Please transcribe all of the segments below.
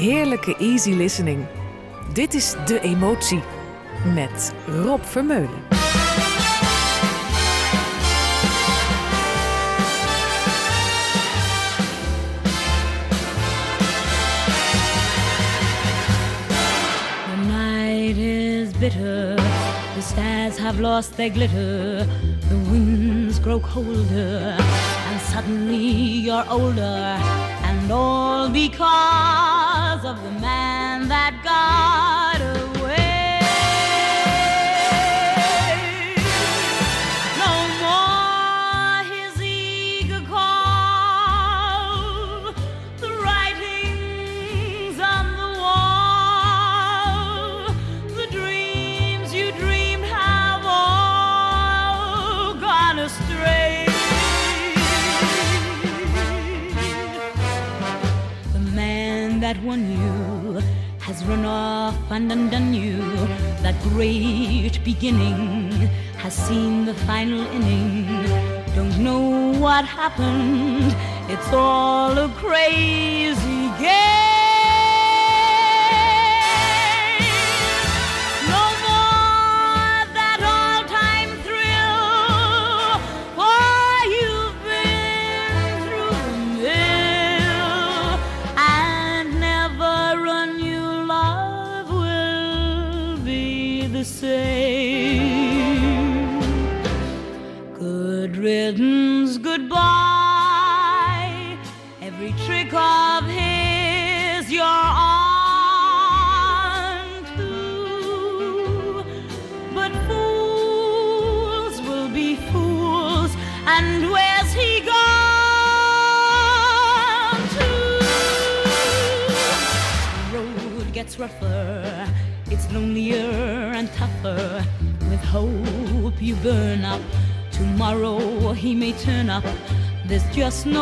heerlijke easy listening. Dit is De Emotie met Rob Vermeulen. The night is bitter, the stars have lost their glitter, the winds grow colder, and suddenly you're older, and all because of the man that got and undone you. That great beginning has seen the final inning. Don't know what happened, it's all a crazy There's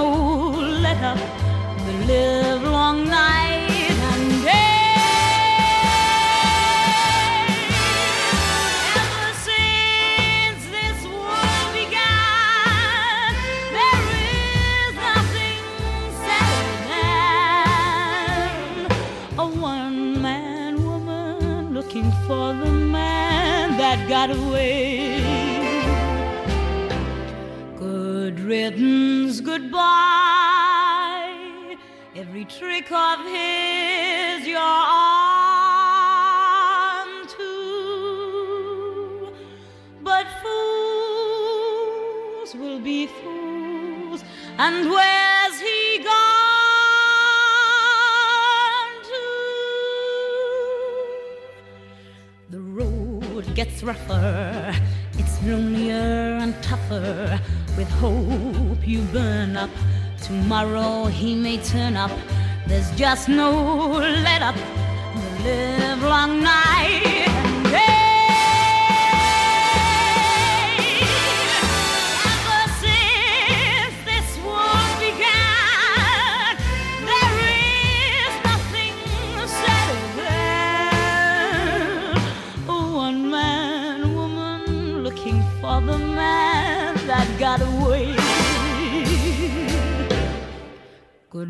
fools will be fools, and where's he gone to? The road gets rougher, it's lonelier and tougher. With hope you burn up, tomorrow he may turn up. There's just no let up. The live long night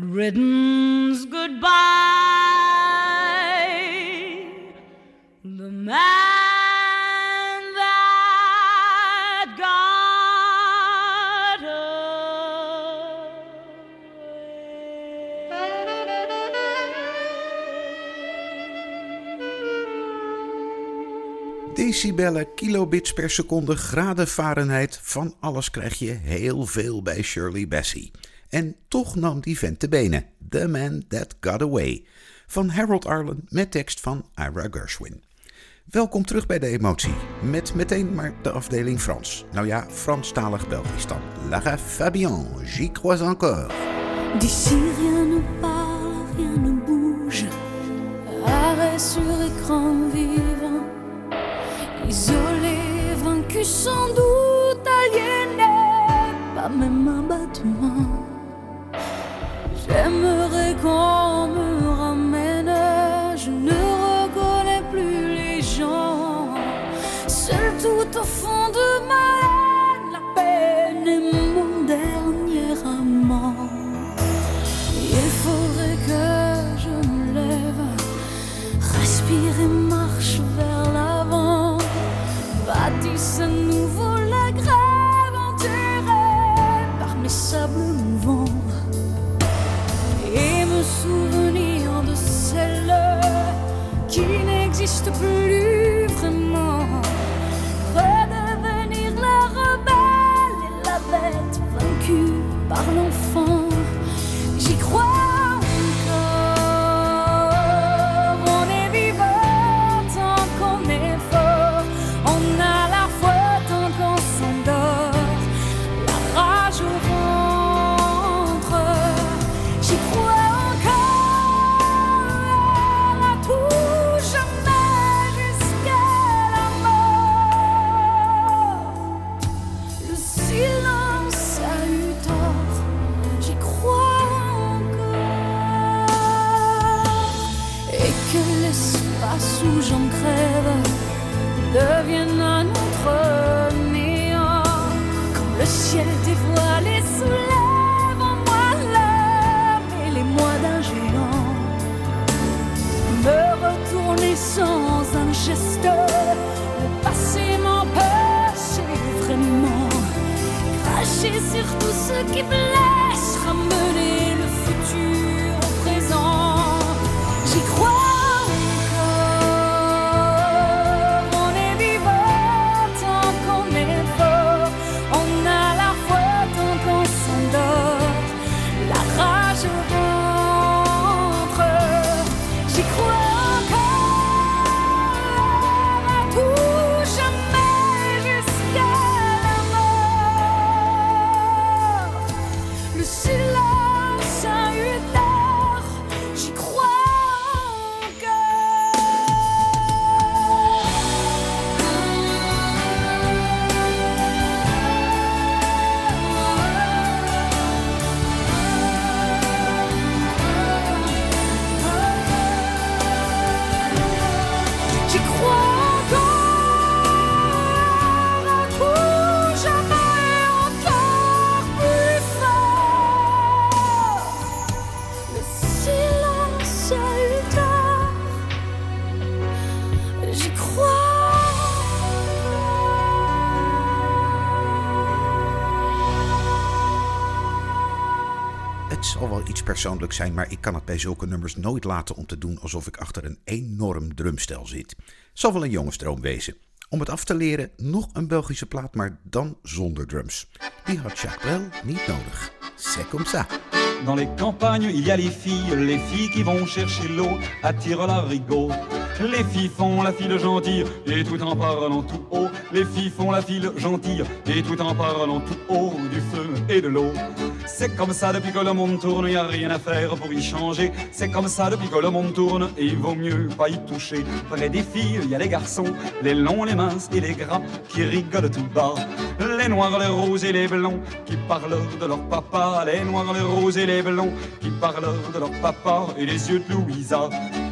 riddance, goodbye. The man that got Decibellen, kilobits per seconde, graden Fahrenheit, van alles krijg je heel veel bij Shirley Bassey. En toch nam die vent de benen. The Man That Got Away. Van Harold Arlen met tekst van Ira Gershwin. Welkom terug bij de emotie. Met meteen maar de afdeling Frans. Nou ja, Franstalig Belgisch dan. Lara Fabian, j'y crois encore. D'ici rien ne parle, rien ne bouge. Arrêt sur écran vivant. Isolé, vaincu sans doute, aliéné. Pas même un battement. J'aimerais qu'on me plus vraiment. Persoonlijk zijn, maar ik kan het bij zulke nummers nooit laten om te doen alsof ik achter een enorm drumstel zit. Zal wel een jongensdroom wezen. Om het af te leren, nog een Belgische plaat, maar dan zonder drums. Die had Jacques Brel niet nodig. C'est comme ça. Dans les campagnes, il y a les filles, les filles qui vont chercher l'eau, attirent la rigot. Les filles font la file gentille, et tout en parlant tout haut. Les filles font la file gentille, et tout en parlant tout haut du feu et de l'eau. C'est comme ça depuis que le monde tourne, y a rien à faire pour y changer. C'est comme ça depuis que le monde tourne, et il vaut mieux pas y toucher. Près des filles, y a les garçons, les longs, les minces et les gras, qui rigolent tout bas. Les noirs, les roses et les blonds, qui parlent de leur papa. Les noirs, les roses et les blonds, qui parlent de leur papa, et les yeux de Louisa.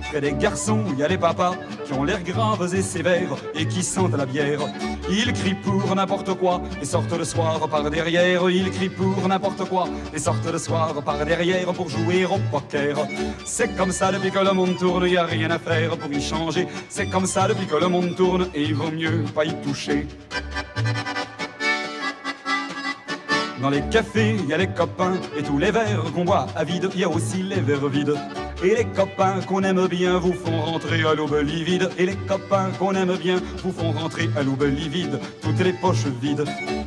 Près des garçons, y a les papas qui ont l'air graves et sévères et qui sentent la bière. Ils crient pour n'importe quoi et sortent le soir par derrière. Ils crient pour n'importe quoi et sortent le soir par derrière pour jouer au poker. C'est comme ça depuis que le monde tourne, y a rien à faire pour y changer. C'est comme ça depuis que le monde tourne et il vaut mieux pas y toucher. Dans les cafés, il y a les copains et tous les verres qu'on boit à vide, y a aussi les verres vides. Et les copains qu'on aime bien vous font rentrer à l'aube livide. Et les copains qu'on aime bien vous font rentrer à l'aube livide, toutes les poches vides.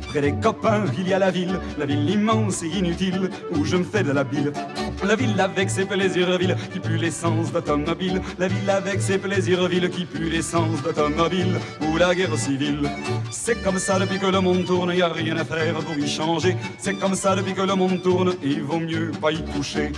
Près des copains, il y a la ville, la ville immense et inutile, où je me fais de la bile. La ville avec ses plaisirs villes qui pue l'essence d'automobile. La ville avec ses plaisirs villes qui pue l'essence d'automobile. Ou la guerre civile. C'est comme ça depuis que le monde tourne, y a rien à faire pour y changer. C'est comme ça depuis que le monde tourne, il vaut mieux pas y toucher.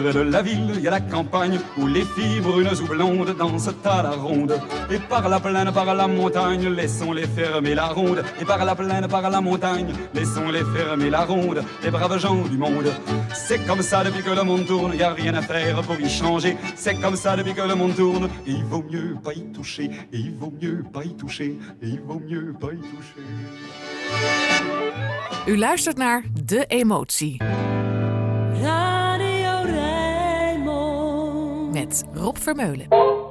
De la ville, il y a la campagne où les filles brunes ou blondes dansent à la ronde. Et par la plaine, par la montagne, laissons-les fermer la ronde. Et par la plaine, par la montagne, laissons-les fermer la ronde. Les braves gens du monde. C'est comme ça depuis que le monde tourne, y a rien à faire pour y changer. C'est comme ça depuis que le monde tourne, il vaut mieux pas y toucher. Il vaut mieux pas y toucher. Il vaut mieux pas y toucher. U luistert naar De Emotie. Met Rob Vermeulen.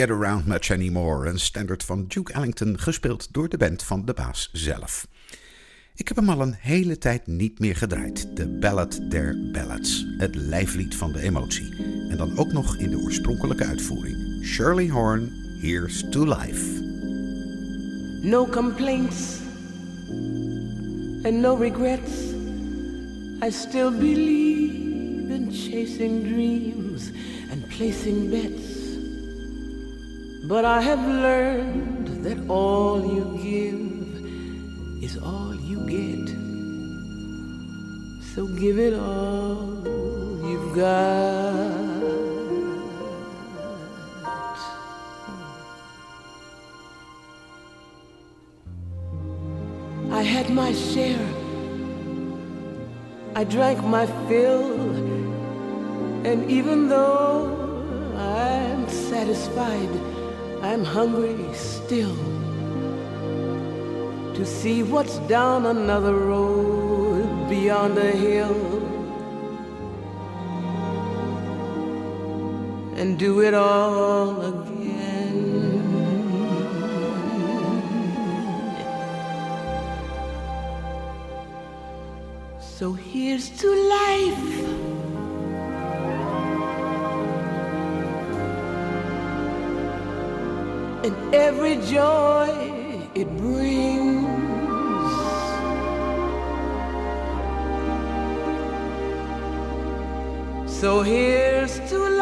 Get around much anymore, een standard van Duke Ellington, gespeeld door de band van de baas zelf. Ik heb hem al een hele tijd niet meer gedraaid. De Ballad der Ballads, het lijflied van de emotie. En dan ook nog in de oorspronkelijke uitvoering. Shirley Horn, Here's to Life. No complaints and no regrets. I still believe in chasing dreams and placing bets. But I have learned that all you give is all you get. So give it all you've got. I had my share. I drank my fill. And even though I'm satisfied, I'm hungry still to see what's down another road beyond a hill and do it all again. So here's to life. And every joy it brings. So here's to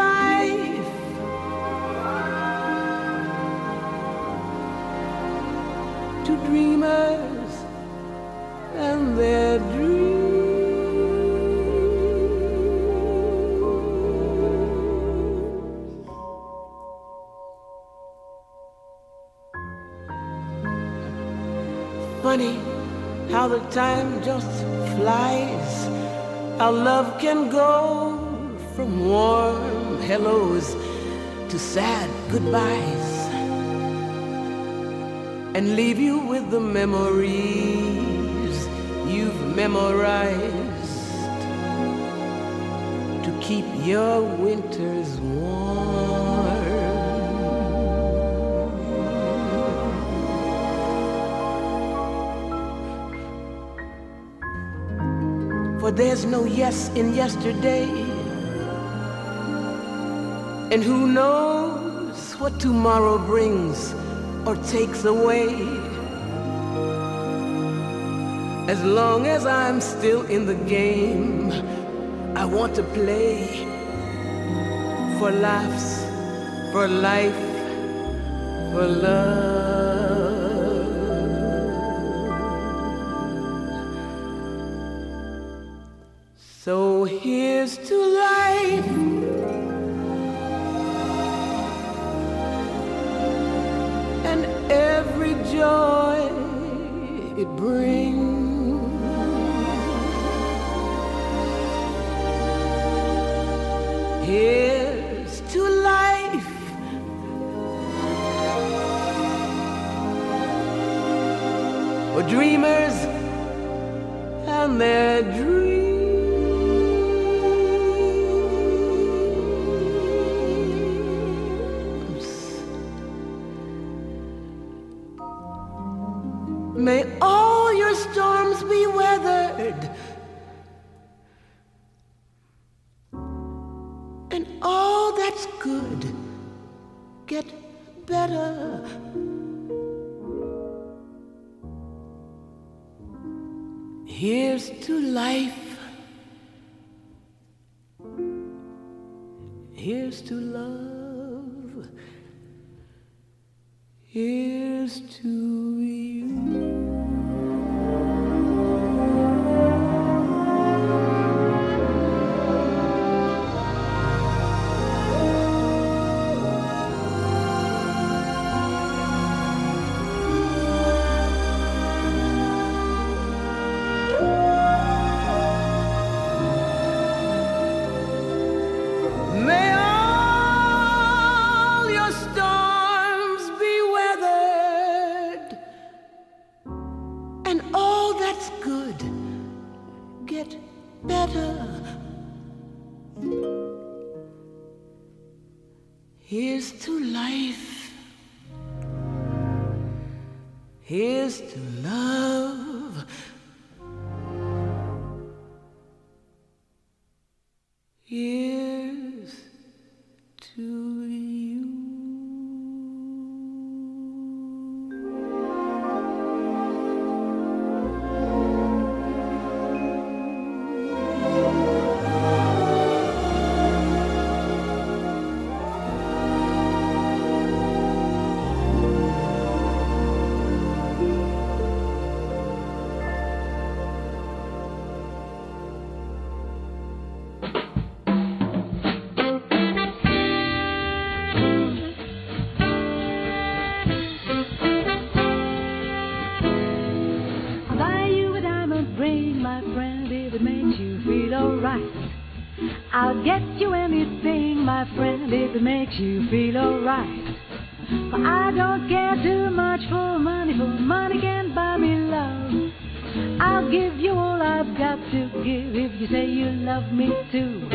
How love can go from warm hellos to sad goodbyes and leave you with the memories you've memorized to keep your winters warm. There's no yes in yesterday. And who knows what tomorrow brings or takes away. As long as I'm still in the game, I want to play for laughs, for life, for love. Here's to life. And every joy it brings. Here's to life. For dreamers and their Here's to I'll get you anything, my friend, if it makes you feel alright. But I don't care too much for money, for money can't buy me love. I'll give you all I've got to give if you say you love me too.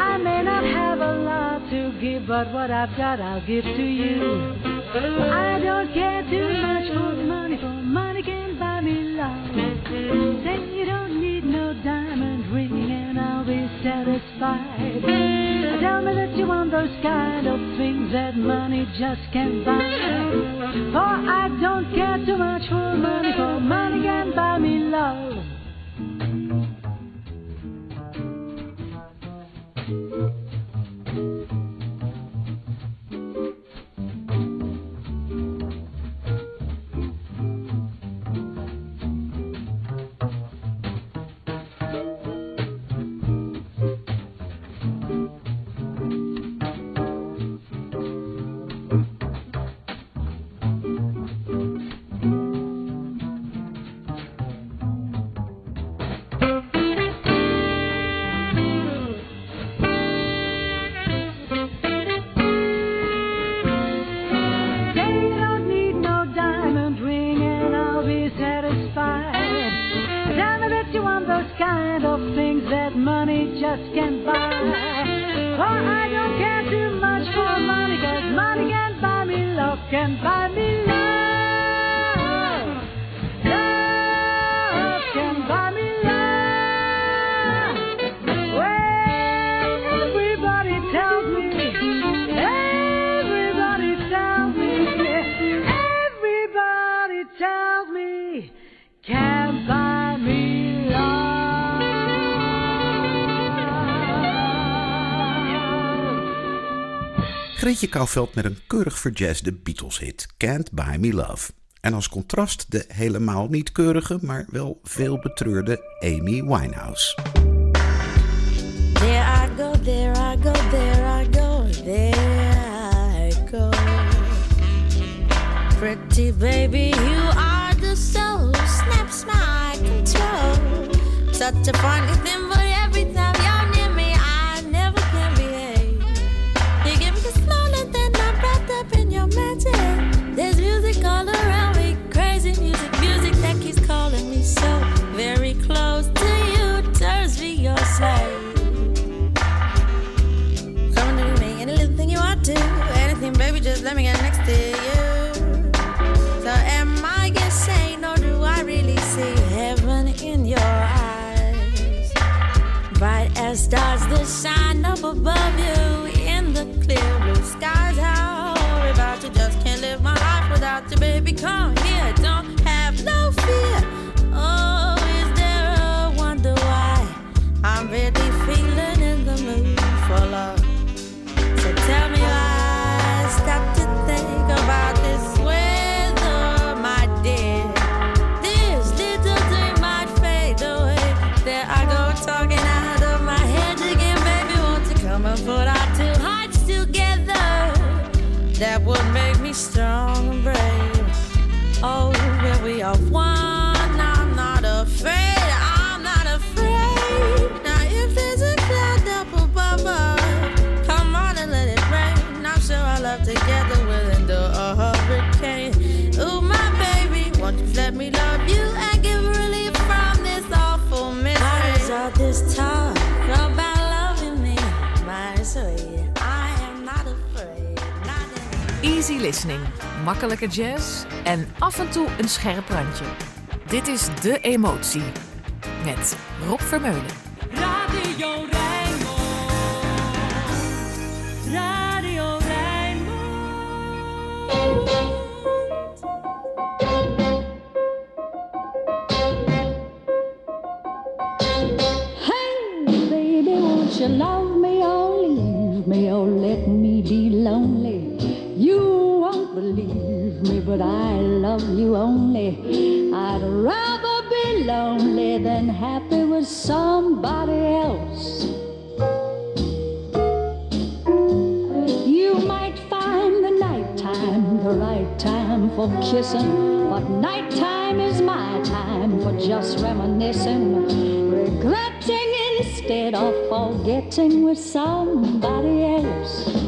I may not have a lot to give, but what I've got I'll give to you. I don't care too much for money, for satisfied. Tell me that you want those kind of things that money just can't buy. For I don't care too much for money, for money can't buy me love. Greetje Kouwveld met een keurig verjazzde Beatles-hit Can't Buy Me Love. En als contrast de helemaal niet keurige, maar wel veel betreurde Amy Winehouse. There I go, there I go, there I go, there I go. Pretty baby, you are the soul, snaps my control. Such a funny thing, but There's music all around me, crazy music, music that keeps calling me so very close to you, turns me your slave. Come to me, any little thing you want to, anything, baby, just let me get next to you. So am I insane or do I really see heaven in your eyes? Bright as stars that shine up above you in the clear blue skies. How about you just can't live my baby? Come here, don't have no fear. Listening, makkelijke jazz en af en toe een scherp randje. Dit is De Emotie met Rob Vermeulen. Radio Rijnmond. Radio Hey, baby, won't you love but I love you only. I'd rather be lonely than happy with somebody else. You might find the nighttime the right time for kissing, but nighttime is my time for just reminiscing, regretting instead of forgetting with somebody else.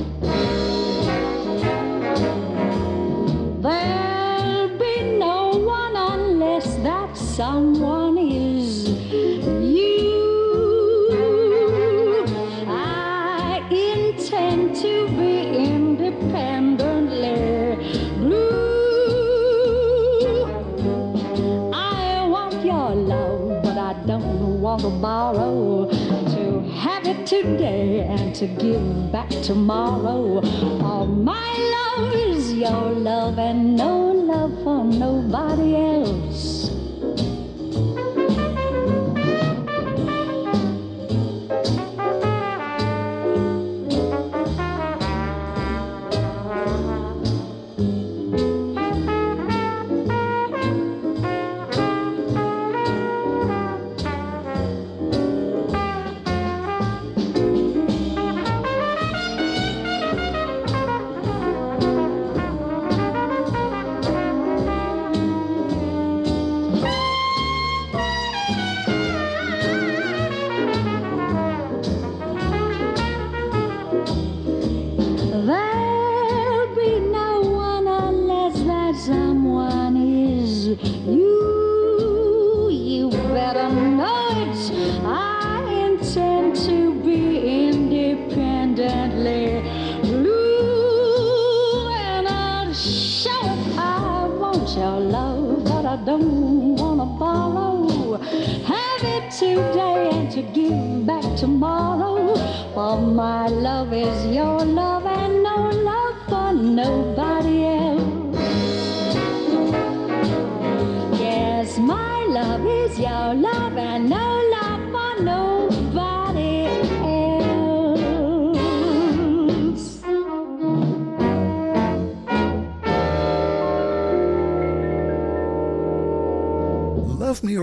Today and to give back tomorrow. All my love is your love and no love for nobody else.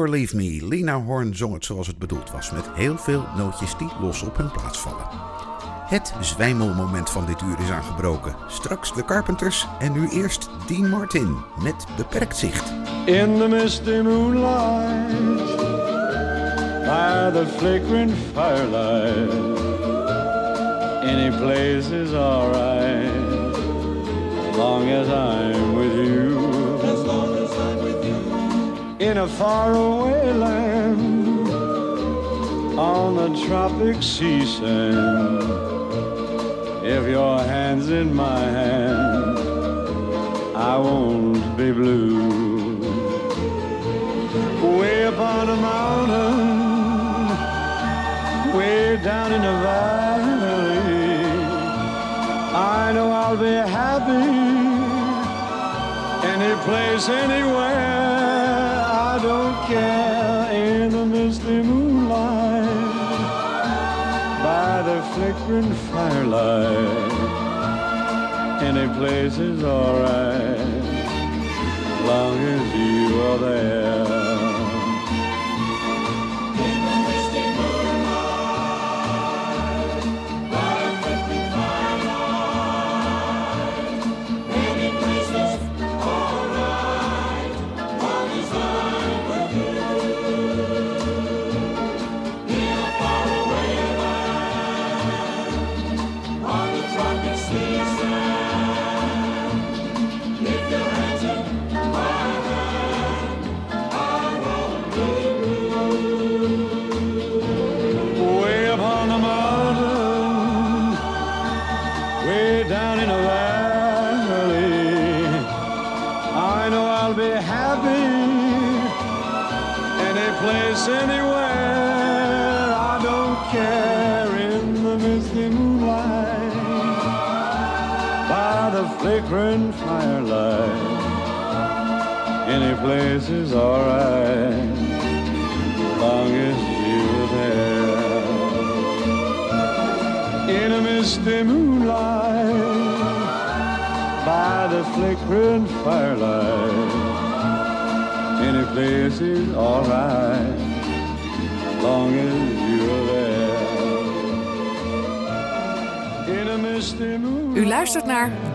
Leave Me. Lina Horn zong het zoals het bedoeld was, met heel veel nootjes die los op hun plaats vallen. Het zwijmelmoment van dit uur is aangebroken. Straks de Carpenters en nu eerst Dean Martin met beperkt zicht. In the misty moonlight, by the flickering any place is alright, long as In a faraway land, on the tropic sea sand, if your hand's in my hand, I won't be blue. Way up on a mountain, way down in the valley, I know I'll be happy. Any place, anywhere, care. In the misty moonlight, by the flickering firelight, any place is alright, long as you are there.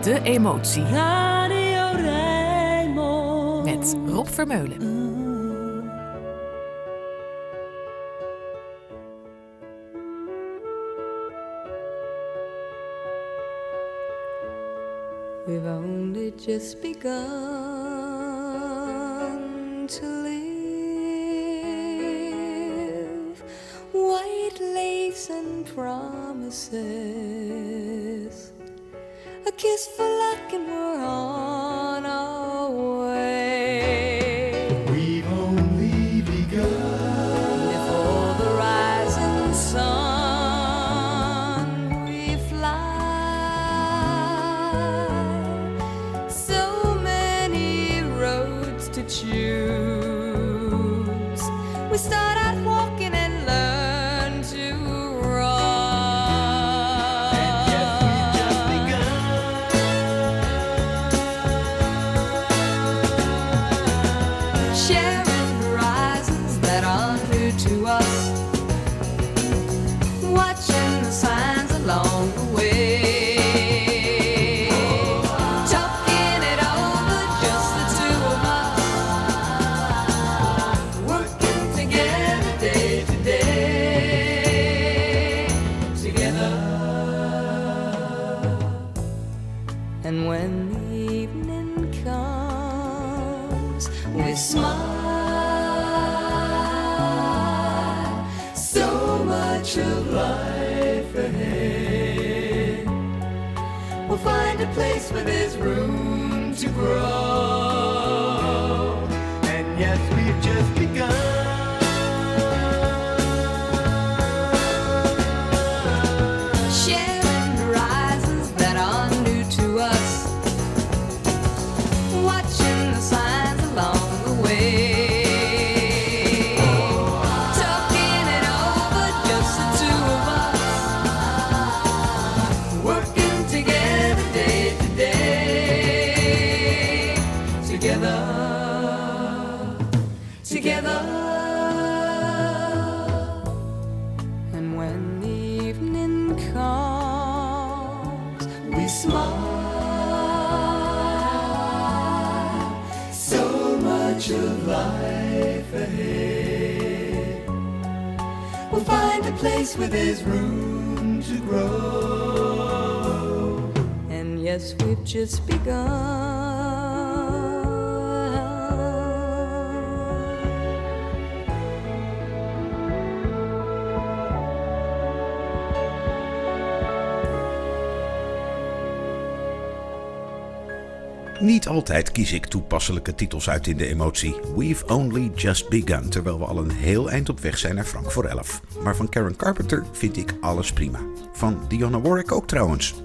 De Emotie. Radio Rijnmond. Met Rob Vermeulen. We've only just begun to live. White lace and promises. kiss for to grow. place where there's room to grow. And yes, we've just begun. Altijd kies ik toepasselijke titels uit in de emotie. We've only just begun, terwijl we al een heel eind op weg zijn naar Frank voor 11. Maar van Karen Carpenter vind ik alles prima. Van Dionne Warwick ook trouwens.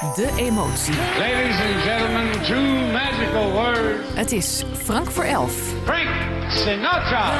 De Emotie. Ladies and gentlemen, two magical words. Het is Frank voor elf. Frank Sinatra.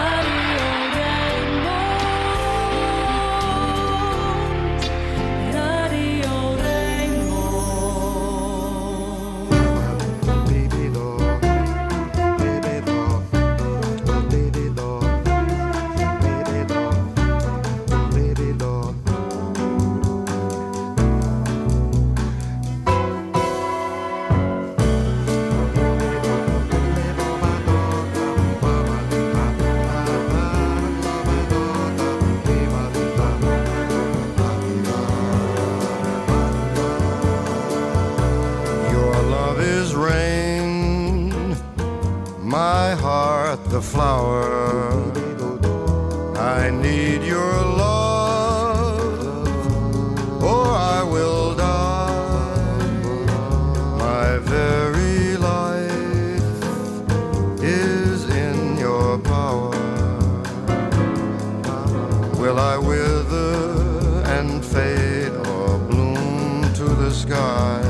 Will I wither and fade or bloom to the sky?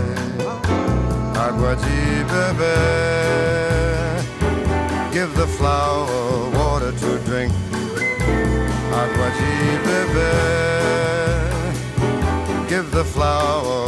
Agua de beber, give the flower water to drink. Agua de beber, give the flower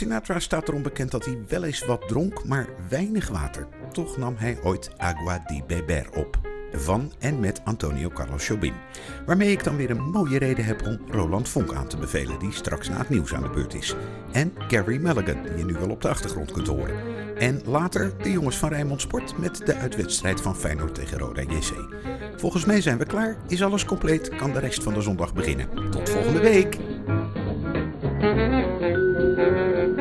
Sinatra staat erom bekend dat hij wel eens wat dronk, maar weinig water. Toch nam hij ooit Agua di Beber op. Van en met Antonio Carlos Jobim. Waarmee ik dan weer een mooie reden heb om Roland Vonk aan te bevelen, die straks na het nieuws aan de beurt is. En Gary Mulligan, die je nu wel op de achtergrond kunt horen. En later de jongens van Rijnmond Sport met de uitwedstrijd van Feyenoord tegen Roda JC. Volgens mij zijn we klaar, is alles compleet, kan de rest van de zondag beginnen. Tot volgende week! Thank you.